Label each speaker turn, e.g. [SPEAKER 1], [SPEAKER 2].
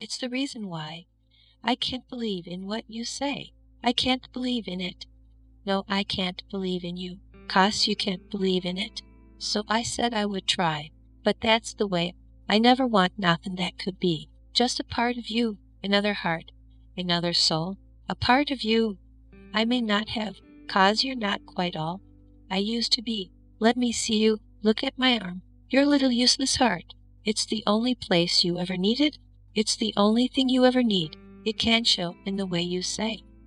[SPEAKER 1] It's the reason why I can't believe in what you say. I can't believe in it. No, I can't believe in you. Cause you can't believe in it. So I said I would try. But that's the way I never want nothing that could be. Just a part of you another heart another soul a part of you I may not have, cause you're not quite all I used to be. Let me see you look at my arm your little useless heart. It's the only place you ever needed. It's the only thing you ever need. It can show in the way you say.